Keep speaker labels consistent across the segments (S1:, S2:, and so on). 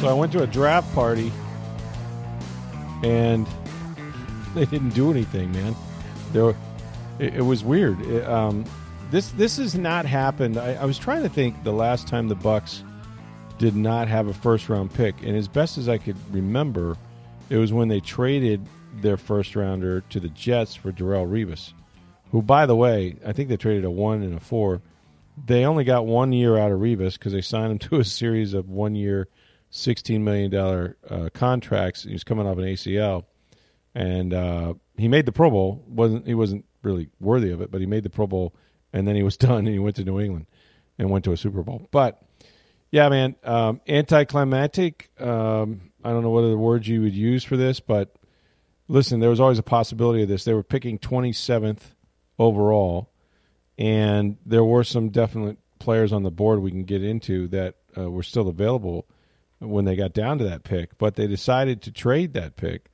S1: So I went to a draft party and they didn't do anything, man. There, were, it, it was weird. It, um, this this has not happened. I, I was trying to think the last time the Bucks did not have a first round pick, and as best as I could remember, it was when they traded their first rounder to the Jets for Darrelle Revis, who, by the way, I think they traded a one and a four. They only got one year out of Revis because they signed him to a series of one year, sixteen million dollar uh, contracts. He was coming off an ACL, and uh, he made the Pro Bowl. wasn't He wasn't really worthy of it, but he made the Pro Bowl, and then he was done, and he went to New England and went to a Super Bowl. But yeah, man, um, anticlimactic. Um, I don't know what other words you would use for this, but listen, there was always a possibility of this. They were picking 27th overall, and there were some definite players on the board we can get into that uh, were still available when they got down to that pick, but they decided to trade that pick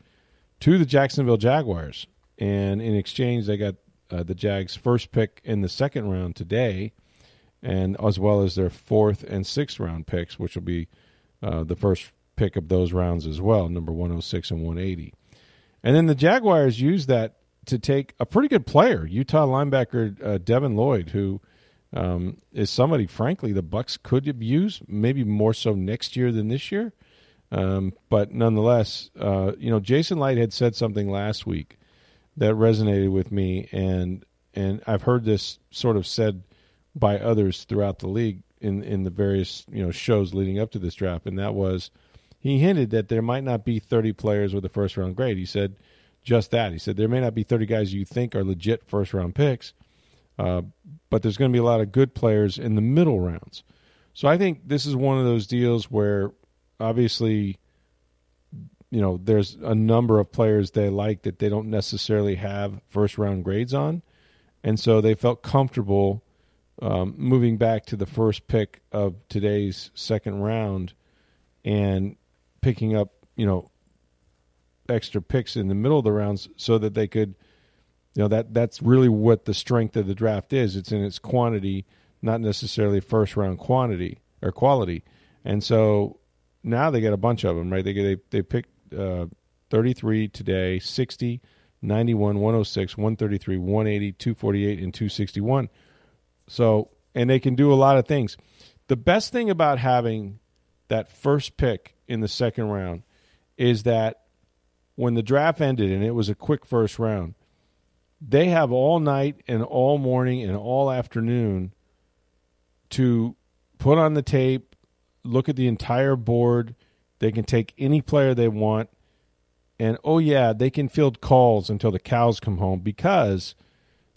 S1: to the Jacksonville Jaguars. And in exchange, they got uh, the Jags' first pick in the second round today, and as well as their fourth and sixth round picks, which will be uh, the first pick of those rounds as well, number 106 and 180. And then the Jaguars used that to take a pretty good player, Utah linebacker uh, Devin Lloyd, who um, is somebody, frankly, the Bucks could abuse, maybe more so next year than this year. Um, but nonetheless, uh, you know, Jason Licht had said something last week that resonated with me, and and I've heard this sort of said by others throughout the league in in the various you know shows leading up to this draft, and that was he hinted that there might not be 30 players with a first round grade. He said just that. He said there may not be 30 guys you think are legit first round picks, uh, but there's going to be a lot of good players in the middle rounds. So I think this is one of those deals where obviously you know there's a number of players they like that they don't necessarily have first round grades on and so they felt comfortable um, moving back to the first pick of today's second round and picking up you know extra picks in the middle of the rounds so that they could you know that that's really what the strength of the draft is it's in its quantity not necessarily first round quantity or quality and so now they get a bunch of them right they they they pick uh, 33 today, 60, 91, 106, 133, 180, 248, and 261. So, and they can do a lot of things. The best thing about having that first pick in the second round is that when the draft ended and it was a quick first round, they have all night and all morning and all afternoon to put on the tape, look at the entire board, they can take any player they want. And oh, yeah, they can field calls until the cows come home because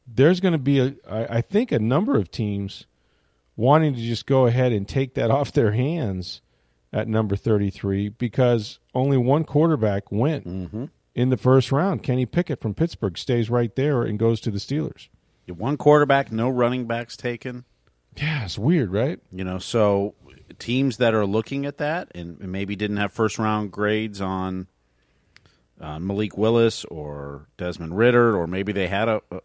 S1: there's going to be, a, I think, a number of teams wanting to just go ahead and take that off their hands at number 33 because only one quarterback went
S2: mm-hmm.
S1: In the first round. Kenny Pickett from Pittsburgh stays right there and goes to the Steelers.
S2: One quarterback, no running backs taken.
S1: Yeah, it's weird, right?
S2: You know, so teams that are looking at that and maybe didn't have first round grades on uh, Malik Willis or Desmond Ridder, or maybe they had a, a,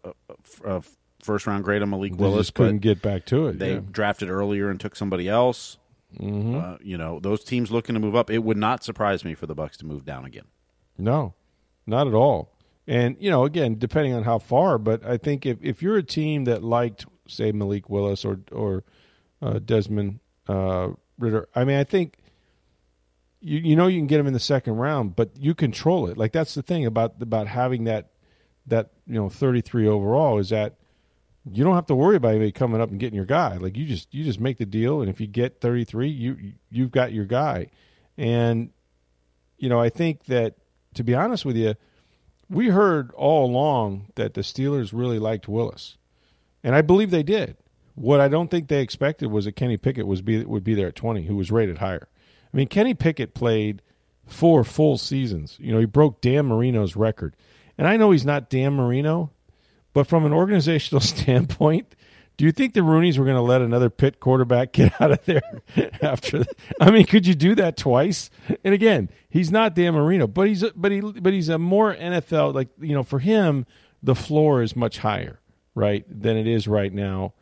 S2: a first round grade on Malik
S1: they
S2: Willis,
S1: couldn't get back to it.
S2: They
S1: yeah.
S2: drafted earlier and took somebody else.
S1: Mm-hmm.
S2: Uh, you know, those teams looking to move up. It would not surprise me for the Bucks to move down again.
S1: No, not at all. And you know, again, depending on how far, but I think if if you're a team that liked, say, Malik Willis or or uh, Desmond uh, Ridder. I mean, I think you you know you can get him in the second round, but you control it. Like that's the thing about about having that that you know 33 overall is that you don't have to worry about anybody coming up and getting your guy. Like you just you just make the deal, and if you get 33, you you've got your guy. And you know, I think that to be honest with you, we heard all along that the Steelers really liked Willis, and I believe they did. What I don't think they expected was that Kenny Pickett was be would be there at twenty, who was rated higher. I mean, Kenny Pickett played four full seasons. You know, he broke Dan Marino's record, and I know he's not Dan Marino, but from an organizational standpoint, do you think the Rooneys were going to let another Pitt quarterback get out of there after? I mean, could you do that twice? And again, he's not Dan Marino, but he's a, but he but he's a more NFL like you know for him the floor is much higher right than it is right now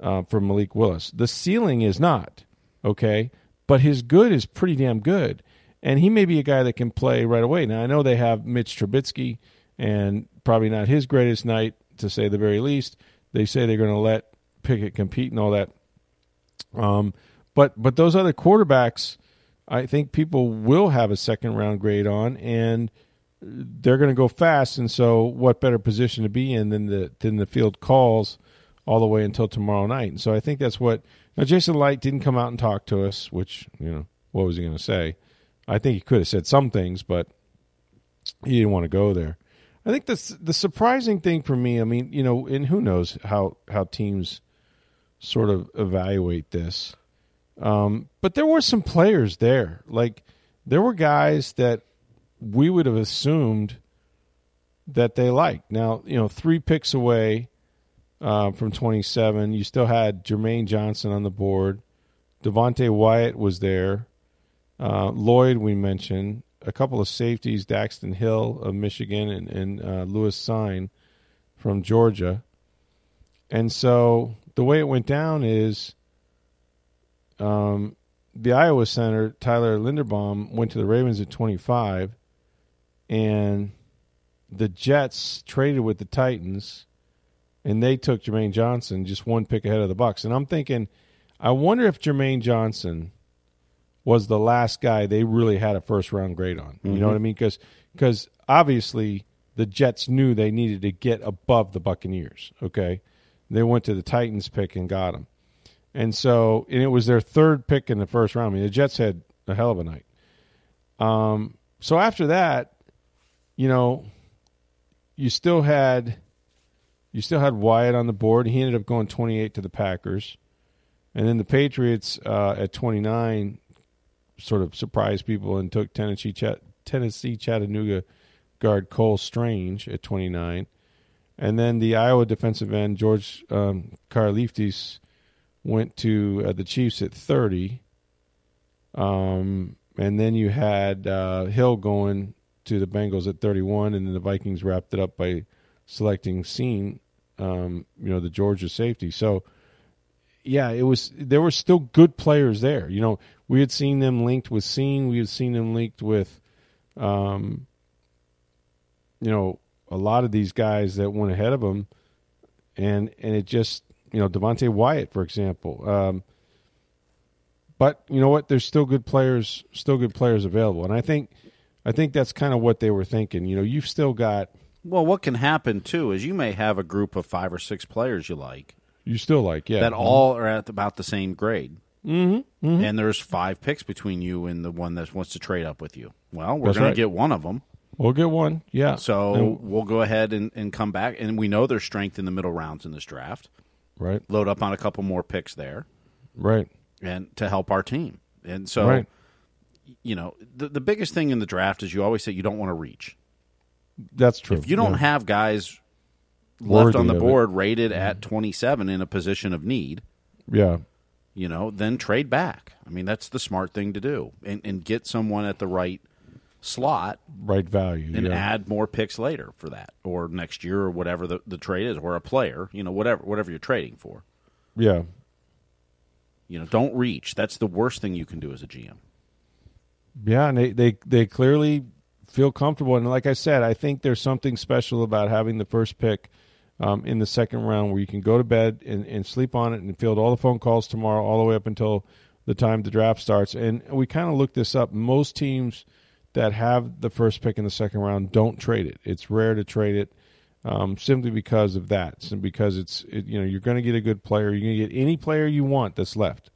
S1: uh, for Malik Willis. The ceiling is not okay, but his good is pretty damn good, and he may be a guy that can play right away. Now I know they have Mitch Trubisky, and probably not his greatest night to say the very least. They say they're going to let Pickett compete and all that. Um, but but those other quarterbacks, I think people will have a second round grade on, and they're going to go fast. And so, what better position to be in than the than the field calls all the way until tomorrow night? And so, I think that's what. Now, Jason Licht didn't come out and talk to us, which you know, what was he going to say? I think he could have said some things, but he didn't want to go there. I think the the surprising thing for me, I mean, you know, and who knows how how teams sort of evaluate this, um, but there were some players there. Like there were guys that we would have assumed that they liked. Now, you know, three picks away uh, from 27, you still had Jermaine Johnson on the board. Devonte Wyatt was there. Uh, Lloyd, we mentioned a couple of safeties, Daxton Hill of Michigan and, and uh, Lewis Cine from Georgia. And so the way it went down is um, the Iowa center, Tyler Linderbaum, went to the Ravens at 25, and the Jets traded with the Titans, and they took Jermaine Johnson just one pick ahead of the Bucks. And I'm thinking, I wonder if Jermaine Johnson – was the last guy they really had a first round grade on. You mm-hmm. know what I mean? Because because obviously the Jets knew they needed to get above the Buccaneers. Okay, they went to the Titans pick and got him, and so and it was their third pick in the first round. I mean, the Jets had a hell of a night. Um, so after that, you know, you still had you still had Wyatt on the board. He ended up going twenty eight to the Packers. And then the Patriots uh, at 29 sort of surprised people and took Tennessee Tennessee Chattanooga guard Cole Strange at 29, and then the Iowa defensive end George um, went to uh, the Chiefs at 30. Um, and then you had uh, Hill going to the Bengals at 31, and then the Vikings wrapped it up by selecting Cine, um, you know, the Georgia safety. So, yeah, it was there were still good players there. You know, we had seen them linked with Cine. We had seen them linked with, um, you know, a lot of these guys that went ahead of them, and and it just you know Devonte Wyatt, for example. Um, but you know what? There's still good players, still good players available, and I think I think that's kind of what they were thinking. You know, you've still got.
S2: Well, what can happen too is you may have a group of five or six players you like.
S1: You still like, yeah,
S2: that all are at about the same grade.
S1: Mm-hmm, mm-hmm.
S2: And there's five picks between you and the one that wants to trade up with you. Well, we're going right. to get one of them.
S1: We'll get one, yeah.
S2: So and, we'll go ahead and, and come back. And we know there's strength in the middle rounds in this draft.
S1: Right.
S2: Load up on a couple more picks there.
S1: Right.
S2: And to help our team. And so, right. you know, the, the biggest thing in the draft is you always say you don't want to reach.
S1: That's true.
S2: If you don't yeah. have guys left on the board rated mm-hmm. at 27 in a position of need.
S1: Yeah
S2: you know, then trade back. I mean, that's the smart thing to do, and, and get someone at the right slot,
S1: right value,
S2: and
S1: yeah.
S2: add more picks later for that, or next year, or whatever the, the trade is, or a player, you know, whatever whatever you're trading for.
S1: Yeah.
S2: You know, don't reach. That's the worst thing you can do as a GM.
S1: Yeah, and they, they, they clearly feel comfortable. And like I said, I think there's something special about having the first pick – um, in the second round where you can go to bed and, and sleep on it and field all the phone calls tomorrow all the way up until the time the draft starts. And we kind of looked this up. Most teams that have the first pick in the second round don't trade it. It's rare to trade it um, simply because of that. And because it's it, you know you're going to get a good player. You're going to get any player you want that's left,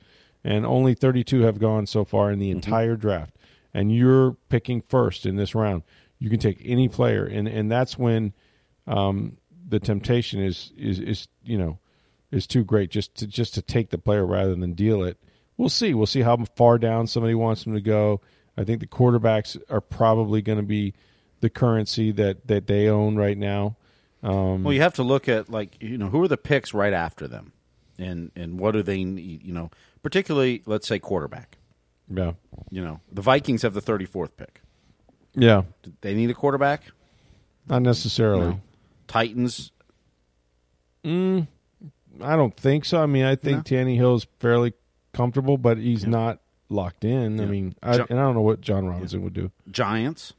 S1: and only 32 have gone so far in the mm-hmm. entire draft. And you're picking first in this round. You can take any player, and and that's when um, the temptation is is is you know is too great just to just to take the player rather than deal it. We'll see. We'll see how far down somebody wants them to go. I think the quarterbacks are probably going to be the currency that that they own right now. Um,
S2: well, you have to look at like you know who are the picks right after them, and and what do they need? You know, particularly let's say quarterback.
S1: Yeah.
S2: You know, the Vikings have the thirty fourth pick.
S1: Yeah.
S2: Do they need a quarterback?
S1: Not necessarily.
S2: No. Titans.
S1: Mm, I don't think so. I mean, I think no. Tannehill's fairly comfortable, but he's yeah. not locked in. Yeah. I mean, I, and I don't know what Jon Robinson yeah. would do.
S2: Giants.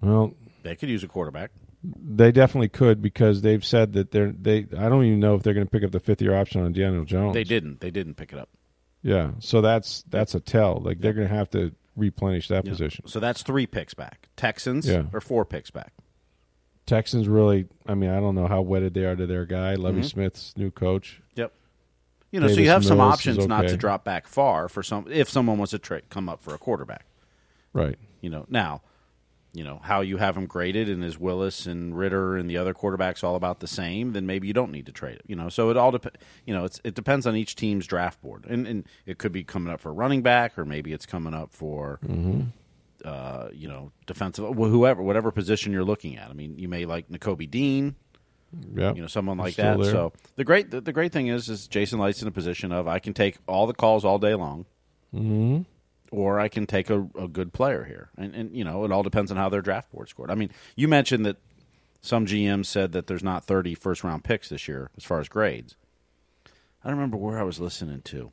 S1: Well,
S2: they could use a quarterback.
S1: They definitely could because they've said that they're they. I don't even know if they're going to pick up the fifth year option on Daniel Jones.
S2: They didn't. They didn't pick it up.
S1: Yeah, so that's that's a tell. Like they're going to have to replenish that
S2: yeah.
S1: position.
S2: So that's three picks back. Texans yeah. or four picks back.
S1: Texans really. I mean, I don't know how wedded they are to their guy, Lovie mm-hmm. Smith's new coach.
S2: Yep. You know, Davis so you have Mills some options okay. not to drop back far for some if someone wants to tra- come up for a quarterback.
S1: Right.
S2: You know, now you know how you have them graded and is Willis and Ridder and the other quarterbacks all about the same, then maybe you don't need to trade it. You know, so it all dep- you know it's, it depends on each team's draft board, and, and it could be coming up for running back, or maybe it's coming up for
S1: mm-hmm.
S2: uh, you know defensive, whoever, whatever position you're looking at. I mean, you may like Nakobe Dean,
S1: yeah,
S2: you know, someone like that. There. So the great the, the, great thing is, is Jason Licht's in a position of I can take all the calls all day long.
S1: Mm-hmm
S2: or I can take a, a good player here. And, and, you know, it all depends on how their draft board scored. I mean, you mentioned that some GMs said that there's not 30 first round picks this year as far as grades. I don't remember where I was listening to.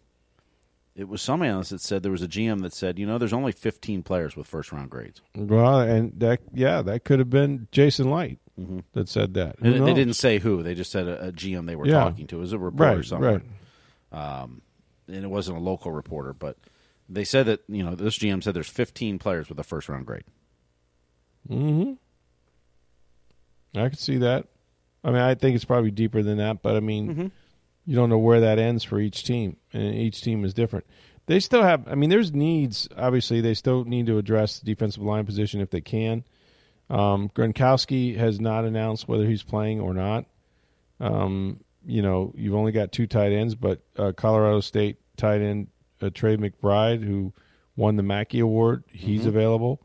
S2: It was some analyst that said there was a GM that said, you know, there's only 15 players with first round grades.
S1: Well, and that, yeah, that could have been Jason Licht mm-hmm. that said that.
S2: They, they, didn't say who. They just said a, a GM they were yeah. talking to. It was a reporter
S1: right,
S2: somewhere.
S1: Right.
S2: Um, and it wasn't a local reporter, but – they said that you know this GM said there's 15 players with a first round grade.
S1: Hmm. I could see that. I mean, I think it's probably deeper than that, but I mean,
S2: mm-hmm.
S1: you don't know where that ends for each team, and each team is different. They still have. I mean, there's needs. Obviously, they still need to address the defensive line position if they can. Um, Gronkowski has not announced whether he's playing or not. Um, you know, you've only got two tight ends, but uh, Colorado State tight end uh, Trey McBride, who won the Mackey Award. He's mm-hmm. available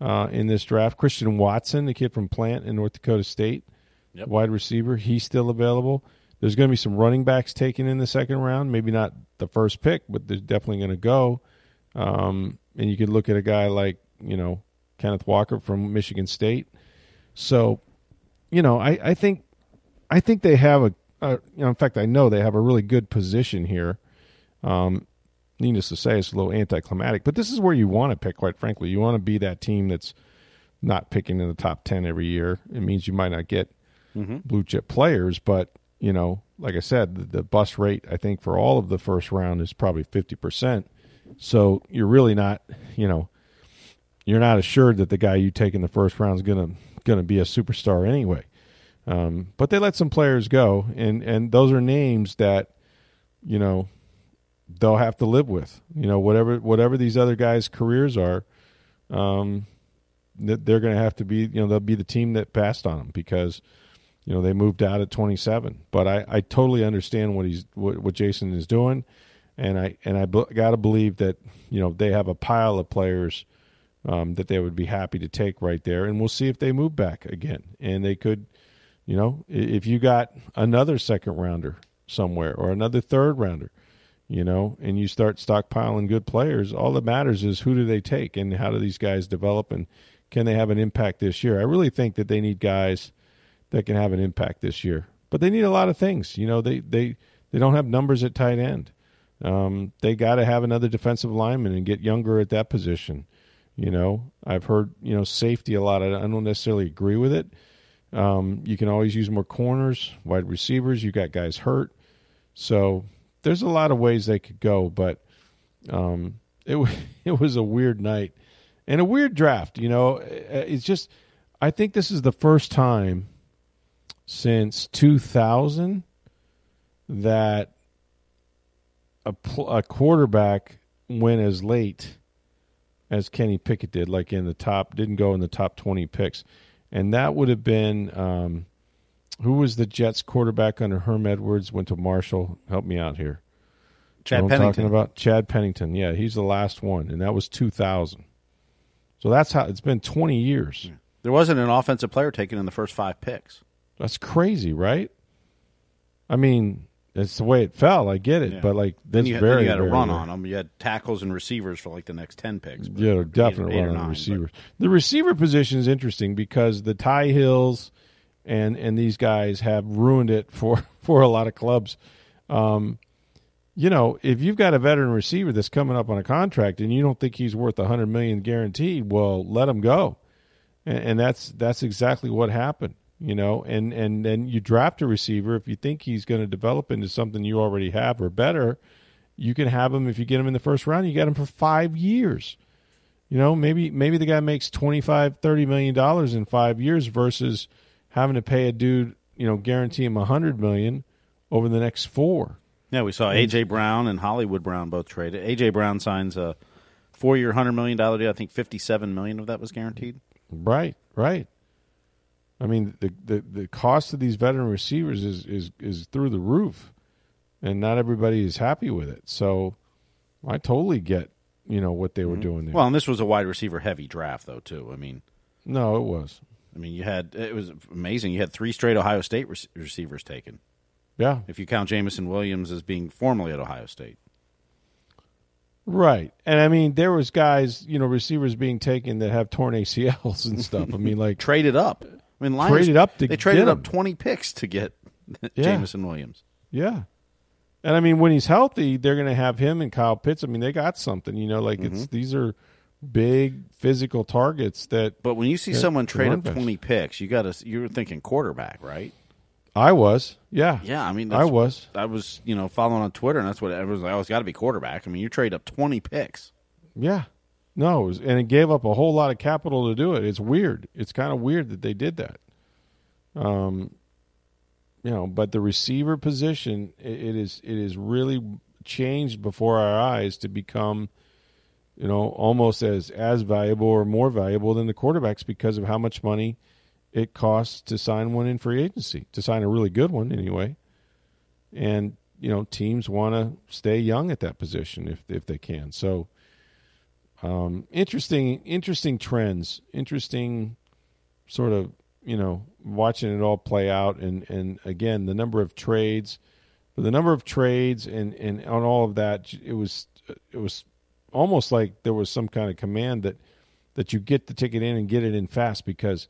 S1: uh, in this draft. Christian Watson, the kid from Plant in North Dakota State,
S2: yep.
S1: wide receiver, he's still available. There's going to be some running backs taken in the second round. Maybe not the first pick, but they're definitely going to go. Um, and you could look at a guy like you know Kenneth Walker from Michigan State. So, you know, I, I think I think they have a, a you know, in fact, I know they have a really good position here. Um, needless to say, it's a little anticlimactic. But this is where you want to pick, quite frankly. You want to be that team that's not picking in the top 10 every year. It means you might not get
S2: mm-hmm.
S1: blue chip players, but, you know, like I said, the, the bust rate, I think, for all of the first round is probably 50%. So you're really not, you know, you're not assured that the guy you take in the first round is going to be a superstar anyway. Um, but they let some players go, and and those are names that, you know, they'll have to live with. You know, whatever whatever these other guys' careers are, um, they're going to have to be. You know, they'll be the team that passed on them because you know they moved out at 27. But I, I totally understand what he's what, what Jason is doing, and I and I got to believe that you know they have a pile of players. Um, that they would be happy to take right there, and we'll see if they move back again. And they could, you know, if you got another second rounder somewhere or another third rounder, you know, and you start stockpiling good players, all that matters is who do they take and how do these guys develop and can they have an impact this year? I really think that they need guys that can have an impact this year. But they need a lot of things. You know, they they, they don't have numbers at tight end. Um, they got to have another defensive lineman and get younger at that position. You know, I've heard you know safety a lot. I don't necessarily agree with it. Um, you can always use more corners, wide receivers. You got guys hurt, so there's a lot of ways they could go, but um, it it was a weird night and a weird draft. You know, it's just I think this is the first time since 2000 that a, a quarterback went as late as Kenny Pickett did, like in the top, didn't go in the top 20 picks. And that would have been um, who was the Jets quarterback under Herm Edwards? Went to Marshall. Help me out here.
S2: Chad
S1: You know
S2: Pennington.
S1: talking about Chad Pennington. Yeah, he's the last one, and that was 2000. So that's how it's been 20 years.
S2: There wasn't an offensive player taken in the first five picks.
S1: That's crazy, right? I mean, it's the way it fell. I get it,
S2: Yeah.
S1: but like
S2: Then
S1: that's
S2: you,
S1: very
S2: then you had a
S1: very
S2: run
S1: rare.
S2: on them. You had tackles and receivers for like the next ten picks. but-
S1: Yeah, definitely
S2: eight- eight or
S1: run on
S2: nine,
S1: the receivers. The receiver position is interesting because the Ty Hills and and these guys have ruined it for for a lot of clubs. Um, you know, if you've got a veteran receiver that's coming up on a contract and you don't think he's worth a hundred million guaranteed, well, let him go. And, and that's that's exactly what happened. You know, and and then you draft a receiver if you think he's going to develop into something you already have or better. You can have him if you get him in the first round. You got him for five years. You know, maybe maybe the guy makes 25 30 million dollars in 5 years versus having to pay a dude, you know, guarantee him a 100 million over the next 4.
S2: Yeah, we saw AJ Brown and Hollywood Brown both traded. AJ Brown signs a four-year, hundred million dollar deal. I think fifty-seven million of that was guaranteed.
S1: Right, right. I mean, the the the cost of these veteran receivers is is is through the roof. And not everybody is happy with it. So I totally get, you know, what they were mm-hmm. doing there.
S2: Well, and this was a wide receiver heavy draft, though. Too. I mean,
S1: no, it was.
S2: I mean, you had it was amazing. You had three straight Ohio State rec- receivers taken.
S1: Yeah.
S2: If you count Jameson Williams as being formerly at Ohio State.
S1: Right. And I mean, there was guys, you know, receivers being taken that have torn ACLs and stuff. I mean, like,
S2: traded up. I mean, Lions,
S1: Traded up to
S2: they traded up twenty picks to get
S1: Yeah.
S2: Jameson Williams.
S1: yeah. And I mean, when he's healthy, they're going to have him and Kyle Pitts. I mean, they got something, you know, like it's mm-hmm. these are big physical targets that
S2: But when you see someone trade up twenty picks, you got to you're thinking quarterback, right?
S1: I was. Yeah.
S2: Yeah, I mean,
S1: I was.
S2: I was, you know, following on Twitter, and that's what everyone's like. Oh, it's got to be quarterback. I mean, you trade up twenty picks.
S1: Yeah. No, it was, and it gave up a whole lot of capital to do it. It's weird. It's kind of weird that they did that. Um, you know, but the receiver position it, it is it is really changed before our eyes to become, you know, almost as as valuable or more valuable than the quarterbacks because of how much money it costs to sign one in free agency to sign a really good one anyway. And you know, teams want to stay young at that position if if they can. So um, interesting, interesting trends. Interesting, sort of, you know, watching it all play out, and and again, the number of trades, the number of trades, and and on all of that, it was it was almost like there was some kind of command that that you get the ticket in and get it in fast because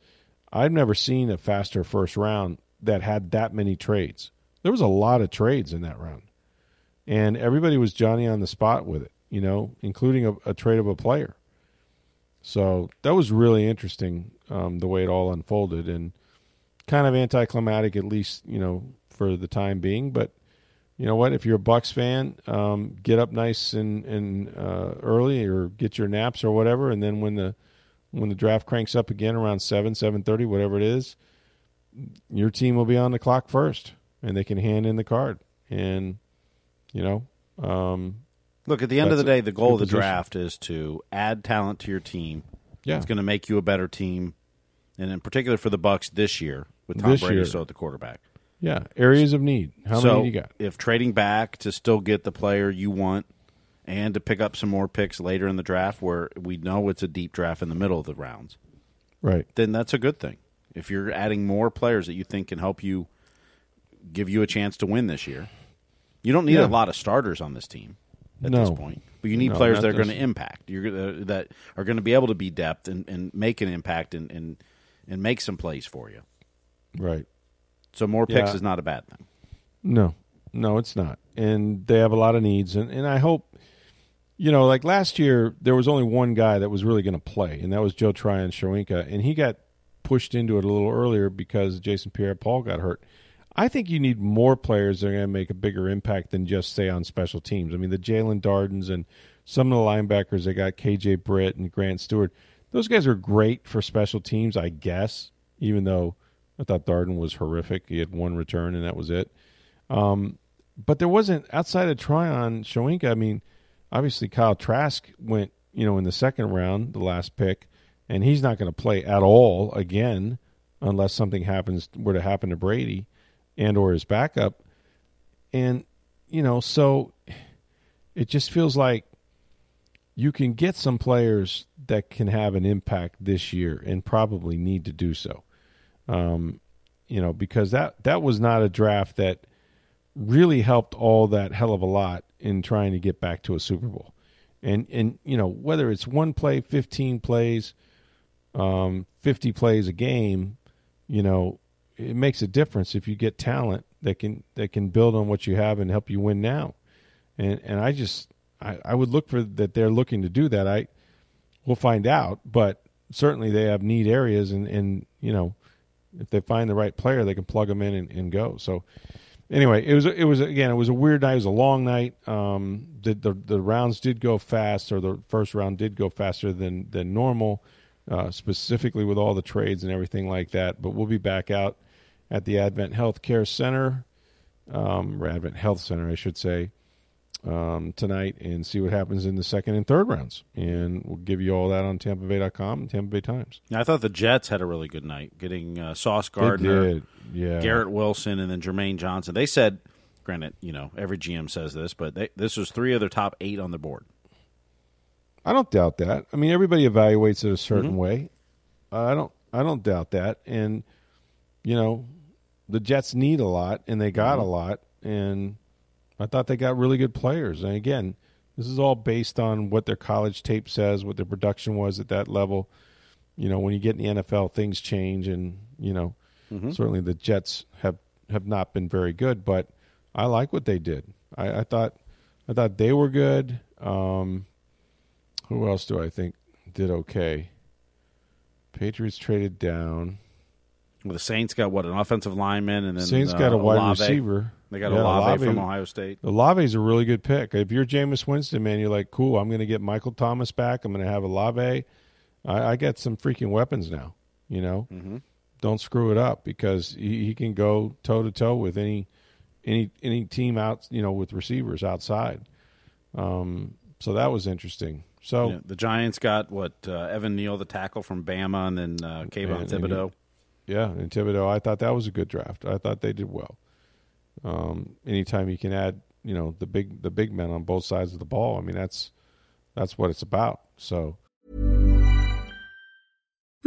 S1: I've never seen a faster first round that had that many trades. There was a lot of trades in that round and everybody was Johnny on the spot with it, you know, including a, a trade of a player. So that was really interesting um, the way it all unfolded, and kind of anticlimactic, at least you know for the time being. But you know what? If you're a Bucks fan, um, get up nice and and uh, early, or get your naps or whatever, and then when the when the draft cranks up again around seven seven thirty, whatever it is, your team will be on the clock first, and they can hand in the card and you know um,
S2: Look, at the end of the day, the goal of the
S1: position.
S2: draft is to add talent to your team.
S1: yeah
S2: It's going to make you a better team, and in particular for the Bucks this year with Tom
S1: This
S2: Brady
S1: year.
S2: still at the quarterback.
S1: yeah areas of need how
S2: so
S1: many you got
S2: if trading back to still get the player you want, and to pick up some more picks later in the draft, where we know it's a deep draft in the middle of the rounds,
S1: right
S2: then that's a good thing. If you're adding more players that you think can help you give you a chance to win this year, you don't need
S1: Yeah.
S2: a lot of starters on this team at
S1: No.
S2: this point. But you need
S1: No,
S2: players that are going to impact. You're gonna, uh, that are going to be able to be depth and, and make an impact and, and and make some plays for you.
S1: right
S2: So more picks
S1: Yeah.
S2: is not a bad thing.
S1: No, no, it's not. And they have a lot of needs. And, and I hope, you know, like last year, there was only one guy that was really going to play, and that was Joe Tryon-Shoyinka. And he got pushed into it a little earlier because Jason Pierre Paul got hurt. I think you need more players that are going to make a bigger impact than just say on special teams. I mean, the Jaelon Dardens and some of the linebackers, they got KJ Britt and Grant Stuart. Those guys are great for special teams, I guess, even though I thought Darden was horrific. He had one return, and that was it. Um, but there wasn't outside of Tryon-Shoyinka. I mean, obviously Kyle Trask went, you know, in the second round, the last pick, and he's not going to play at all again unless something happens were to happen to Brady and or his backup. And you know, so it just feels like you can get some players that can have an impact this year and probably need to do so. Um, you know, because that that was not a draft that really helped all that hell of a lot in trying to get back to a Super Bowl. And and you know, whether it's one play, 15 plays, um, 50 plays a game, you know, it makes a difference if you get talent that can that can build on what you have and help you win now. And and I just I, I would look for that they're looking to do that. I we'll find out, but certainly they have need areas and and you know if they find the right player they can plug them in and, and go. So anyway, it was it was again it was a weird night. It was a long night. Um, the, the the rounds did go fast, or the first round did go faster than than normal, uh, specifically with all the trades and everything like that. But we'll be back out at the Advent Health Care Center, um, or Advent Health Center, I should say, um, tonight and see what happens in the second and third rounds. And we'll give you all that on TampaBay.com and Tampa Bay Times.
S2: I thought the Jets had a really good night, getting uh, Sauce Gardner,
S1: yeah,
S2: Garrett Wilson, and then Jermaine Johnson. They said, granted, you know every GM says this, but they, this was three of their top eight on the board.
S1: I don't doubt that. I mean, everybody evaluates it a certain
S2: Mm-hmm.
S1: way. I don't. I don't doubt that. And you know, the Jets need a lot, and they got
S2: Mm-hmm.
S1: a lot, and I thought they got really good players. And again, this is all based on what their college tape says, what their production was at that level. You know, when you get in the NFL, things change, and you know,
S2: Mm-hmm.
S1: certainly the Jets have have not been very good, but I like what they did. I, I thought I thought they were good. Um, who else do I think did okay? Patriots traded down.
S2: Well, the Saints got what an offensive lineman, and then
S1: Saints
S2: uh,
S1: got a wide
S2: Olave.
S1: receiver.
S2: They got
S1: Yeah,
S2: Olave,
S1: Olave-
S2: from Ohio State.
S1: Olave's a really good pick. If you're Jameis Winston, man, you're like, cool. I'm going to get Michael Thomas back. I'm going to have Olave. I, I got some freaking weapons now. You know,
S2: Mm-hmm.
S1: don't screw it up because he, he can go toe to toe with any any any team out. You know, with receivers outside. Um, so that was interesting. So
S2: Yeah, the Giants got what uh, Evan Neal, the tackle from Bama, and then uh, Kayvon Thibodeaux.
S1: Yeah, and Thibodeaux, I thought that was a good draft. I thought they did well. Um, anytime you can add, you know, the big the big men on both sides of the ball, I mean that's that's what it's about. So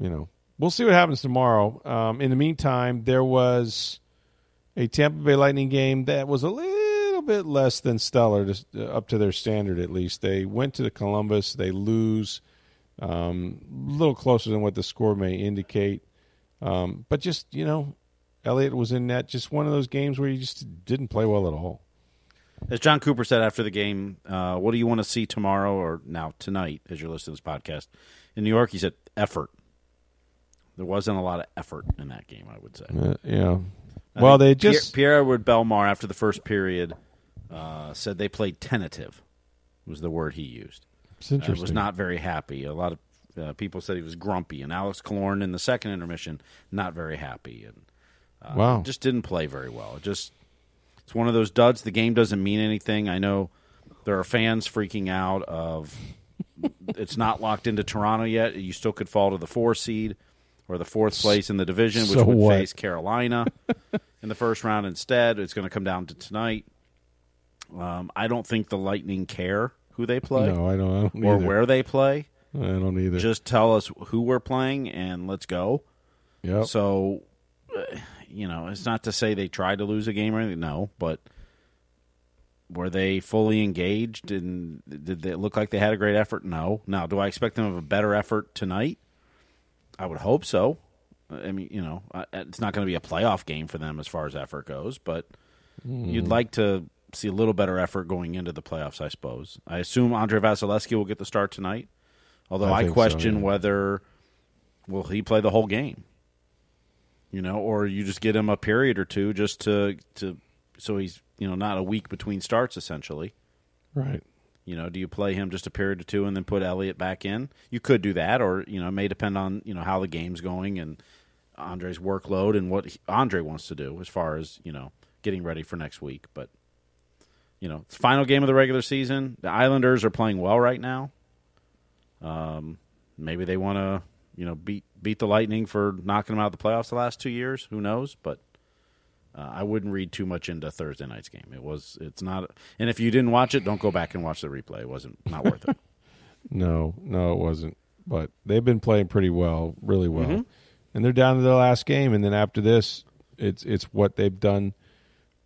S1: You know, we'll see what happens tomorrow. Um, in the meantime, there was a Tampa Bay Lightning game that was a little bit less than stellar, just uh, up to their standard at least. They went to the Columbus, they lose, um, a little closer than what the score may indicate. Um, but just you know, Elliott was in that just one of those games where he just didn't play well at all.
S2: As Jon Cooper said after the game, uh, what do you want to see tomorrow or now tonight as you're listening to this podcast? In New York, he said effort. There wasn't a lot of effort in that game, I would say.
S1: Uh, know,
S2: I
S1: well, they just
S2: Pierre, Edouard Bellemare after the first period uh, said they played tentative. Was the word he used.
S1: it's
S2: Uh,
S1: interesting.
S2: was not very happy. A lot of uh, people said he was grumpy, and Alex Killorn in the second intermission not very happy, and uh,
S1: Wow.
S2: just didn't play very well. It just it's one of those duds. The game doesn't mean anything. I know there are fans freaking out of it's not locked into Toronto yet. You still could fall to the four seed or the fourth place in the division, which
S1: So
S2: would
S1: what?
S2: face Carolina in the first round instead. It's going to come down to tonight. Um, I don't think the Lightning care who they play
S1: no, I don't. I don't
S2: or
S1: either.
S2: where they play.
S1: I don't either.
S2: Just tell us who we're playing and let's go.
S1: Yeah.
S2: So, uh, you know, it's not to say they tried to lose a game or anything. No, but were they fully engaged and did it look like they had a great effort? No. Now, do I expect them to have a better effort tonight? I would hope so. I mean, you know, it's not going to be a playoff game for them as far as effort goes, but you'd hmm. like to see a little better effort going into the playoffs, I suppose. I assume Andre Vasilevskiy will get the start tonight. Although
S1: I
S2: I,
S1: think so,
S2: question
S1: yeah.
S2: whether will he play the whole game. You know, or you just get him a period or two just to to so he's you know not a week between starts essentially.
S1: Right.
S2: You know, do you play him just a period or two and then put Elliott back in? You could do that, or you know, it may depend on you know how the game's going and Andre's workload and what Andre wants to do as far as you know getting ready for next week. But you know, it's final game of the regular season. The Islanders are playing well right now. Um, maybe they want to you know beat beat the Lightning for knocking them out of the playoffs the last two years. Who knows? But uh, I wouldn't read too much into Thursday night's game. It was it's not. And if you didn't watch it, don't go back and watch the replay. It wasn't not worth it.
S1: No, no, it wasn't. But they've been playing pretty well, really well,
S2: Mm-hmm.
S1: and they're down to their last game. And then after this, it's it's what they've done,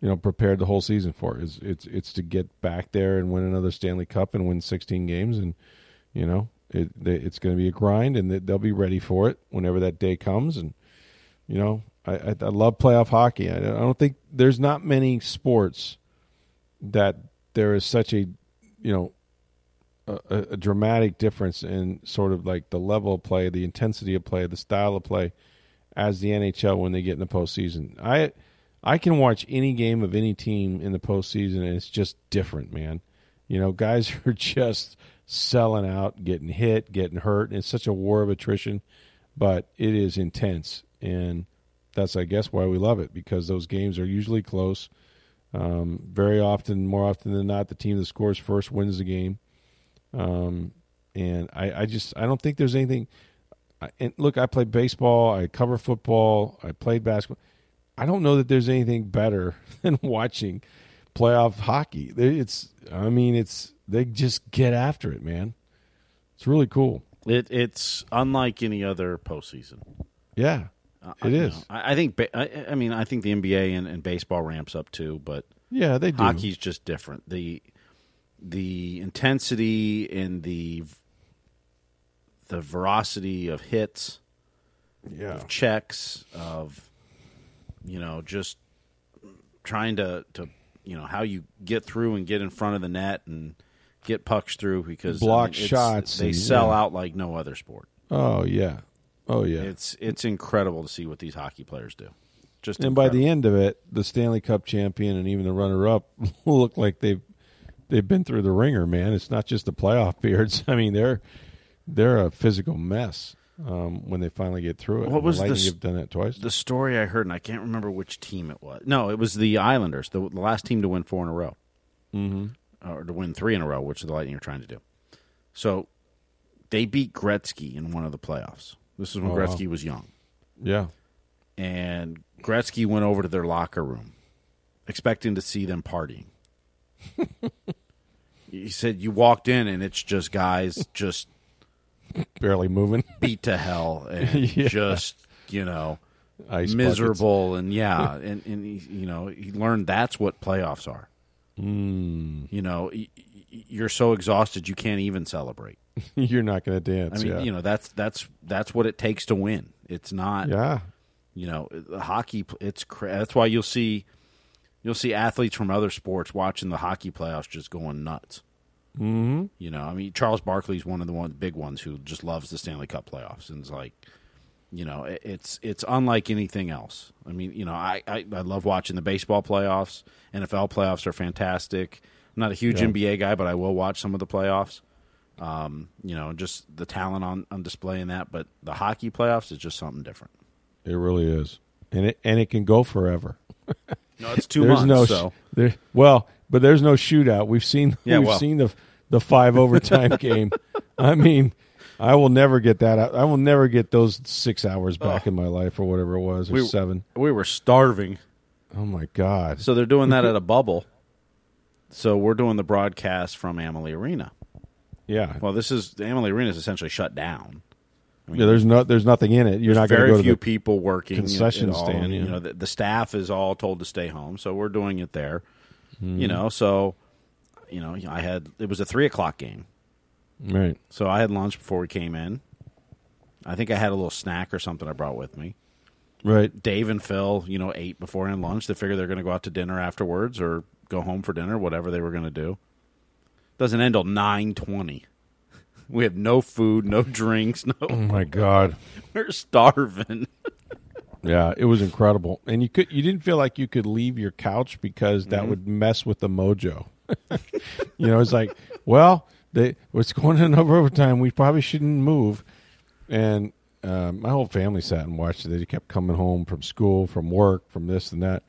S1: you know, prepared the whole season for. Is it's it's to get back there and win another Stanley Cup and win 16 games, and you know, it they, it's going to be a grind, and they- they'll be ready for it whenever that day comes. And you know, I I, I love playoff hockey. I, I don't think there's not many sports that there is such a you know a, a dramatic difference in sort of like the level of play, the intensity of play, the style of play as the NHL when they get in the postseason. I I can watch any game of any team in the postseason and it's just different, man. You know, guys are just selling out, getting hit, getting hurt. It's such a war of attrition, but it is intense, and that's I guess why we love it because those games are usually close. Um, very often, more often than not, the team that scores first wins the game. Um, and I, I just I don't think there's anything. I- And look, I play baseball, I cover football, I played basketball. I don't know that there's anything better than watching playoff hockey. It's I mean it's they just get after it, man. It's really cool.
S2: it, it's unlike any other postseason.
S1: Yeah,
S2: Uh,
S1: it
S2: you know, I, I think. I, I mean, I think the NBA and, and baseball ramps up too, but
S1: Yeah, they do.
S2: hockey's just different. the The intensity and the the veracity of hits,
S1: Yeah,
S2: of checks, of you know, just trying to to you know how you get through and get in front of the net and get pucks through because I
S1: Block
S2: mean,
S1: shots
S2: They
S1: and-
S2: sell
S1: yeah.
S2: out like no other sport.
S1: Oh yeah, oh yeah.
S2: It's it's incredible to see what these hockey players do. Just
S1: and by the end of it, the Stanley Cup champion and even the runner-up look like they've they've been through the ringer. Man, it's not just the playoff beards. I mean, they're they're a physical mess um, when they finally get through it.
S2: What was
S1: the
S2: this-
S1: have done that twice?
S2: the story I heard, and I can't remember which team it was. No, it was the Islanders, the, the last team to win four in a row, mm-hmm. or to win three in a row, which the Lightning are trying to do. So they beat Gretzky in one of the playoffs. This is when
S1: Oh, wow.
S2: Gretzky was young,
S1: yeah,
S2: and Gretzky went over to their locker room, expecting to see them partying. he said, "You walked in, and it's just guys just
S1: barely moving.
S2: beat to hell and
S1: Yeah.
S2: just you know."
S1: Ice
S2: miserable and yeah and, and he, you know he learned that's what playoffs are
S1: Mm.
S2: you know you're so exhausted you can't even celebrate.
S1: You're not going to dance.
S2: i mean
S1: yeah.
S2: you know that's that's that's what it takes to win it's not
S1: yeah,
S2: you know hockey it's cra- that's why you'll see you'll see athletes from other sports watching the hockey playoffs just going nuts mm-hmm. you know i mean charles barkley's one of the one big ones who just loves the stanley cup playoffs and is like you know it's it's unlike anything else i mean you know i i, I love watching the baseball playoffs nfl playoffs are fantastic i'm not a huge
S1: Yeah.
S2: nba guy but i will watch some of the playoffs um, you know, just the talent on, on display in that, but the hockey playoffs is just something different.
S1: it really is, and it and it can go forever.
S2: No, it's two
S1: there's
S2: months.
S1: no
S2: so
S1: there. Well, but there's no shootout. We've seen
S2: Yeah,
S1: we've
S2: well.
S1: seen the the five overtime game. I mean, I will never get that. out. I will never get those six hours back in my life or whatever it was, or
S2: We-
S1: seven.
S2: we were starving.
S1: Oh my god!
S2: So they're doing that at a bubble. So we're doing the broadcast from Amalie Arena.
S1: Yeah,
S2: Well, this is the Amalie Arena is essentially shut down.
S1: yeah. There's no there's nothing in it. You're not going to go
S2: few
S1: to the.
S2: people working
S1: concession
S2: at
S1: stand,
S2: You
S1: yeah.
S2: know, the, the staff is all told to stay home, so we're doing it there.
S1: Hmm.
S2: You know, so you know, I had it was a three o'clock game,
S1: Right.
S2: so I had lunch before we came in. I think I had a little snack or something I brought with me.
S1: Right.
S2: Dave and Phil, you know, ate before and lunch. They figure they're going to go out to dinner afterwards or go home for dinner, whatever they were going to do. Doesn't end till nine twenty. We have no food, no drinks, no.
S1: Oh my god.
S2: We're starving.
S1: Yeah, it was incredible, and you could you didn't feel like you could leave your couch because that would mess with the mojo. you know, it's like, well, they what's going on over overtime. We probably shouldn't move, and uh, my whole family sat and watched it. They kept coming home from school, from work, from this and that,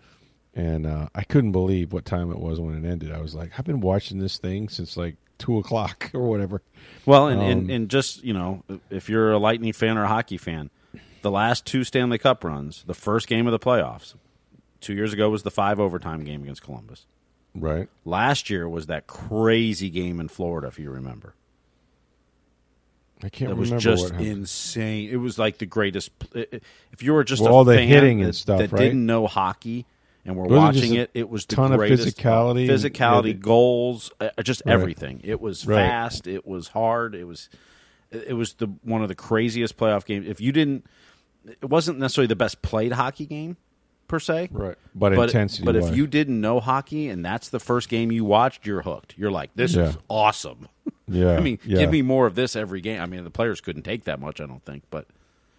S1: and uh, I couldn't believe what time it was when it ended. I was like, I've been watching this thing since like two o'clock or whatever.
S2: Well, and,
S1: Um,
S2: and, and just, you know, if you're a Lightning fan or a hockey fan, the last two Stanley Cup runs, the first game of the playoffs, two years ago was the five overtime game against Columbus.
S1: Right.
S2: Last year was that crazy game in Florida, if you remember.
S1: I can't
S2: It was
S1: remember
S2: just insane. It was like the greatest. If you were just
S1: Well,
S2: a
S1: all the hitting and stuff,
S2: that
S1: right?
S2: didn't know hockey and we're watching it, it was the
S1: ton of
S2: greatest
S1: physicality and-
S2: physicality,
S1: yeah,
S2: goals, uh, just
S1: Right.
S2: everything. It was
S1: Right.
S2: fast. It was hard. It was. It was the one of the craziest playoff games. If you didn't, it wasn't necessarily the best played hockey game per se,
S1: Right. But,
S2: but,
S1: intensity.
S2: but if you didn't know hockey and that's the first game you watched, you're hooked. You're like, this
S1: Yeah.
S2: is awesome.
S1: yeah,
S2: I mean,
S1: yeah,
S2: give me more of this every game. I mean, the players couldn't take that much, I don't think, but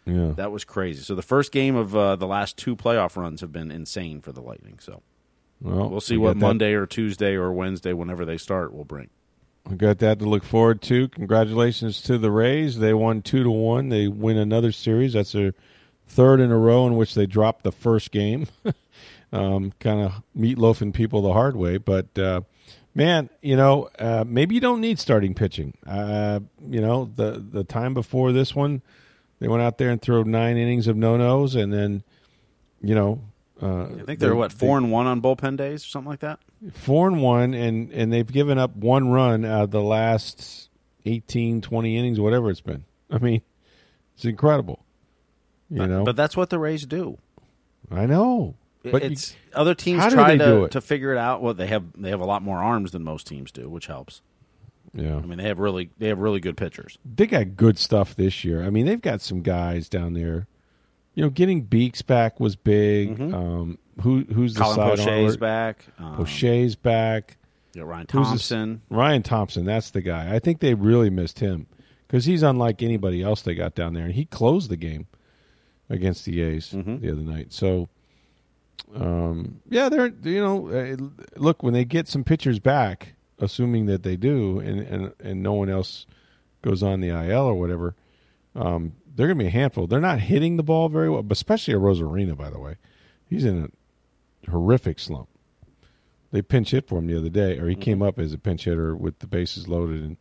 S1: yeah.
S2: that was crazy. So the first game of uh, the last two playoff runs have been insane for the Lightning. So
S1: Well,
S2: we'll see
S1: we
S2: what
S1: got that-
S2: Monday or Tuesday or Wednesday, whenever they start, will bring.
S1: We got that to look forward to. Congratulations to the Rays. They won two to one. They win another series. That's their third in a row in which they dropped the first game. um, kind of meatloafing people the hard way, but uh, man, you know, uh, maybe you don't need starting pitching. Uh, you know, the the time before this one, they went out there and threw nine innings of no nos, and then, you know, uh,
S2: I think they're, what, four and one on bullpen days or something like that?
S1: four and one and and they've given up one run out of the last 18 20 innings whatever it's been i mean it's incredible you know
S2: But that's what the Rays do.
S1: i know but you-
S2: it's other teams try to, to figure it out. Well, they have they have a lot more arms than most teams do, which helps.
S1: Yeah
S2: I mean, they have really they have really good pitchers.
S1: they got good stuff this year i mean they've got some guys down there you know getting Beeks back was big um who who's the
S2: Mm-hmm. Colin
S1: side
S2: Poche's back. Um,
S1: Poche's back
S2: Yeah, Ryan Thompson.
S1: Ryan Thompson, that's the guy. I think they really missed him because he's unlike anybody else they got down there, and he closed the game against the A's
S2: Mm-hmm.
S1: the other night. So, um, yeah, they're you know, uh, look when they get some pitchers back, assuming that they do, and and and no one else goes on the IL or whatever, um, they're going to be a handful. They're not hitting the ball very well, especially Arozarena, by the way, he's in a horrific slump they pinch hit for him the other day, or he came up as a pinch hitter with the bases loaded and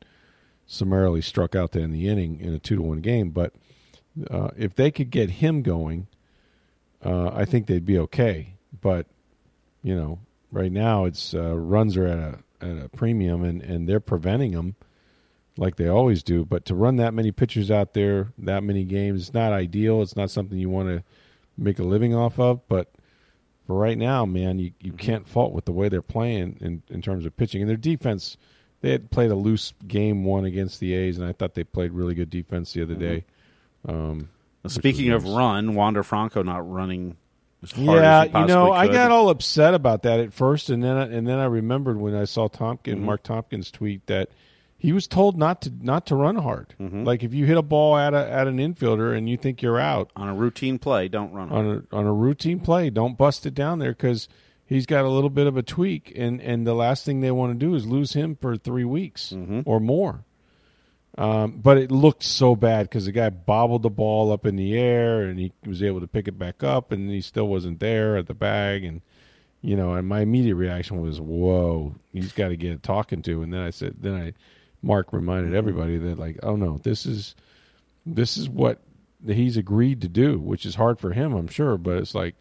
S1: summarily struck out to end the inning in a two to one game. But uh, if they could get him going, uh, I think they'd be okay. But you know, right now it's uh, runs are at a at a premium, and and they're preventing them like they always do. But to run that many pitchers out there, that many games, it's not ideal. It's not something you want to make a living off of, but for right now, man, you, you can't fault with the way they're playing in, in terms of pitching. And their defense, they had played a loose game one against the A's, and I thought they played really good defense the other day. Um,
S2: Speaking
S1: was
S2: of
S1: nice.
S2: run, Wander Franco not running
S1: yeah,
S2: he
S1: you know,
S2: possibly
S1: I got all upset about that at first, and then I, and then I remembered when I saw Tompkins,
S2: Mm-hmm.
S1: Marc Topkin's tweet that he was told not to not to run hard.
S2: Mm-hmm.
S1: Like if you hit a ball at a at an infielder and you think you're out,
S2: on a routine play. Don't run.
S1: on a on a routine play. Don't bust it down there because he's got a little bit of a tweak, and and the last thing they want to do is lose him for three weeks or more. Um, but it looked so bad because the guy bobbled the ball up in the air, and he was able to pick it back up, and he still wasn't there at the bag, and you know, and my immediate reaction was, "Whoa, he's got to get talking to." And then I said, then I, Mark reminded everybody that like, oh no, this is this is what he's agreed to do, which is hard for him, I'm sure. But it's like,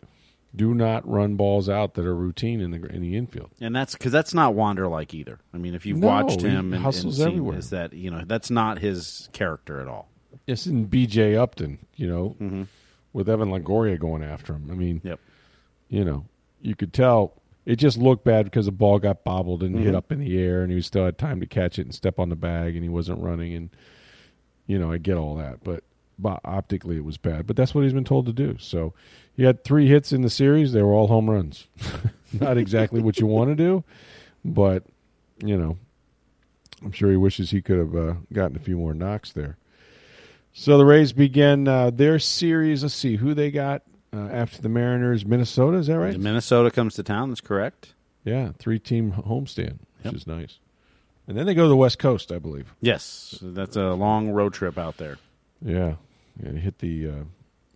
S1: do not run balls out that are routine in the in the infield.
S2: And that's because that's not Wander like either. I mean, if you've
S1: No,
S2: watched him and, and seen
S1: everywhere.
S2: is that you know that's not his character at all.
S1: It's in B.J. Upton, you know, mm-hmm. with Evan Longoria going after him. I mean,
S2: Yep.
S1: you know, you could tell it just looked bad because the ball got bobbled and hit mm-hmm. up in the air, and he still had time to catch it and step on the bag, and he wasn't running. And you know, I get all that, but, but optically it was bad. But that's what he's been told to do. So he had three hits in the series; they were all home runs. Not exactly what you want to do, but you know, I'm sure he wishes he could have uh, gotten a few more knocks there. So the Rays begin uh, their series. Let's see who they got uh, after the Mariners. Minnesota, is that right?
S2: Minnesota comes to town. That's correct.
S1: Yeah, three team homestand, which
S2: Yep.
S1: is nice. And then they go to the West Coast, I believe.
S2: Yes, that's a long road trip out there.
S1: Yeah, yeah, hit the uh,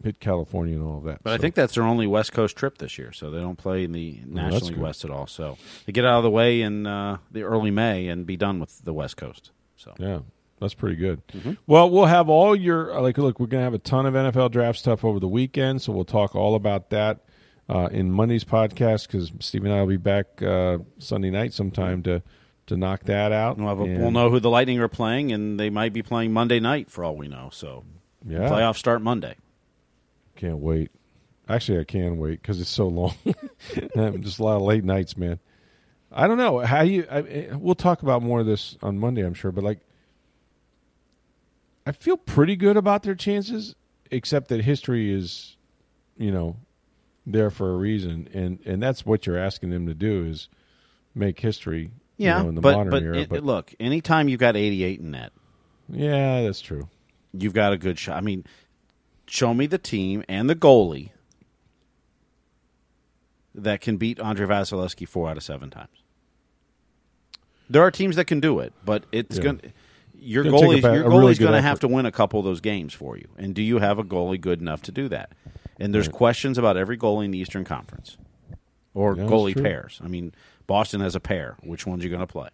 S1: hit California and all of that.
S2: But I think that's their only West Coast trip this year, so they don't play in the National League. West at all. So they get out of the way in uh, the early May and be done with the West Coast. So
S1: Yeah, that's pretty good.
S2: Mm-hmm.
S1: Well, we'll have all your uh, like. Look, we're gonna have a ton of NFL draft stuff over the weekend, so we'll talk all about that uh, in Monday's podcast because Steve and I will be back uh, Sunday night sometime to to knock that out.
S2: we'll, have a, we'll know who the Lightning are playing, and they might be playing Monday night for all we know. So
S1: Yeah,
S2: playoffs start Monday.
S1: Can't wait. Actually, I can wait because it's so long. Just a lot of late nights, man. I don't know how you. I, eh, we'll talk about more of this on Monday, I'm sure. But like, I feel pretty good about their chances, except that history is, you know, there for a reason, and and that's what you're asking them to do is make history. you
S2: Yeah,
S1: know, in the
S2: but
S1: modern
S2: but,
S1: era.
S2: it-
S1: but
S2: look, anytime you've got 88 in net,
S1: yeah, that's true.
S2: you've got a good shot. I mean, show me the team and the goalie that can beat Andrei Vasilevskiy four out of seven times. There are teams that can do it, but it's
S1: Yeah.
S2: going. Your goalie, your
S1: a really
S2: going to have to win a couple of those games for you. And do you have a goalie good enough to do that? And there's questions about every goalie in the Eastern Conference or
S1: Yeah,
S2: goalie pairs. I mean, Boston has a pair. Which one's you going to play?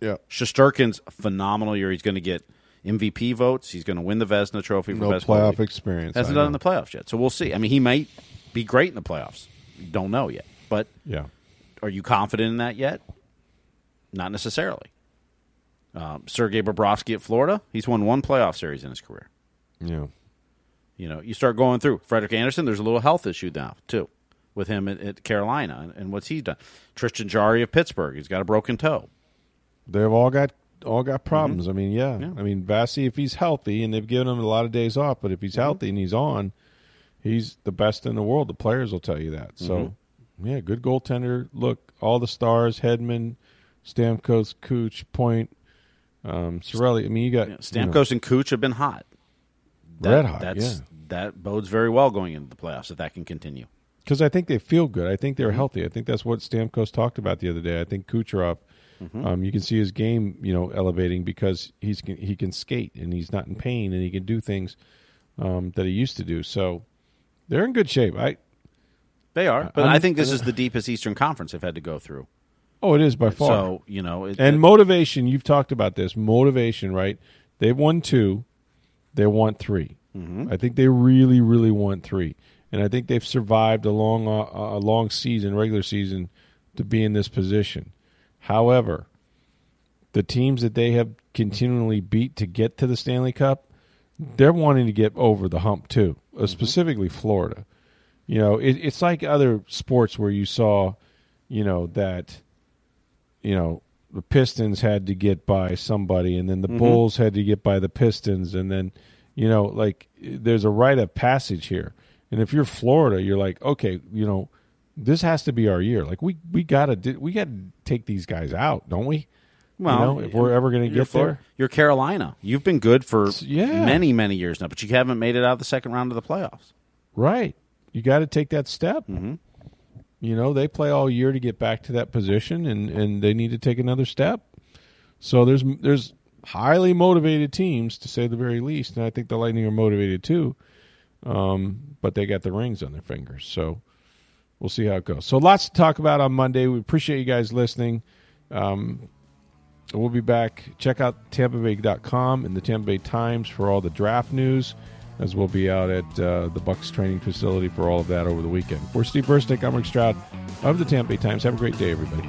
S1: Yeah,
S2: Shesterkin's phenomenal year. He's going to get MVP votes. He's going to win the Vezina Trophy for
S1: no
S2: best
S1: playoff
S2: goalie.
S1: experience.
S2: Hasn't done in the playoffs yet, so we'll see. I mean, he might be great in the playoffs. Don't know yet, but
S1: Yeah,
S2: are you confident in that yet? Not necessarily. Um, Sergei Bobrovsky at Florida, he's won one playoff series in his career.
S1: yeah.
S2: You know, you start going through Frederik Andersen. There's a little health issue now too with him at, at Carolina and, and what's he done. Tristan Jarry of Pittsburgh, he's got a broken toe.
S1: They've all got all got problems. I mean, yeah.
S2: Mm-hmm. Yeah.
S1: I mean, Vassy, if he's healthy, and they've given him a lot of days off, but if
S2: Mm-hmm.
S1: he's healthy and he's on, he's the best in the world. The players will tell you that. So,
S2: Mm-hmm.
S1: yeah, good goaltender. Look, all the stars: Hedman, Stamkos, Cooch, Point, um, Cirelli. I mean, you got
S2: Yeah,
S1: you know,
S2: Stamkos and Cooch have been hot.
S1: Red hot,
S2: That's
S1: yeah.
S2: that bodes very well going into the playoffs if that can continue.
S1: because I think they feel good. I think
S2: Mm-hmm.
S1: they're healthy. I think that's what Stamkos talked about the other day. I think Kucherov,
S2: Mm-hmm.
S1: um, you can see his game, you know, elevating because he's he can skate and he's not in pain and he can do things um, that he used to do. So they're in good shape. I
S2: They are, but
S1: I'm-
S2: i think this is the deepest Eastern Conference they've had to go through.
S1: oh, it is by far.
S2: So you know, it,
S1: and
S2: it-
S1: motivation, you've talked about this motivation, right? They've won two, they want 3
S2: Mm-hmm.
S1: I think they really, really want three, and I think they've survived a long, uh, a long season, regular season, to be in this position. However, the teams that they have continually beat to get to the Stanley Cup, they're wanting to get over the hump too. Uh, specifically, Florida. You know, it, it's like other sports where you saw, you know, that you know the Pistons had to get by somebody, and then the Bulls had to get by the Pistons, and then you know, like there's a rite of passage here. And if you're Florida, you're like, okay, you know, this has to be our year. Like we we gotta we gotta take these guys out, don't we?
S2: well,
S1: you know, if we're ever going to get there,
S2: You're Carolina. You've been good for
S1: yeah.
S2: many, many years now, but you haven't made it out of the second round of the playoffs.
S1: right? You got to take that step.
S2: Mm-hmm.
S1: You know, they play all year to get back to that position, and and they need to take another step. So there's there's highly motivated teams to say the very least, and I think the Lightning are motivated too. Um, but they got the rings on their fingers, so we'll see how it goes. So lots to talk about on Monday. We appreciate you guys listening. Um, we'll be back. Check out TampaBay.com and the Tampa Bay Times for all the draft news, as we'll be out at uh, the Bucks training facility for all of that over the weekend. For Steve Burstick, I'm Rick Stroud of the Tampa Bay Times. Have a great day, everybody.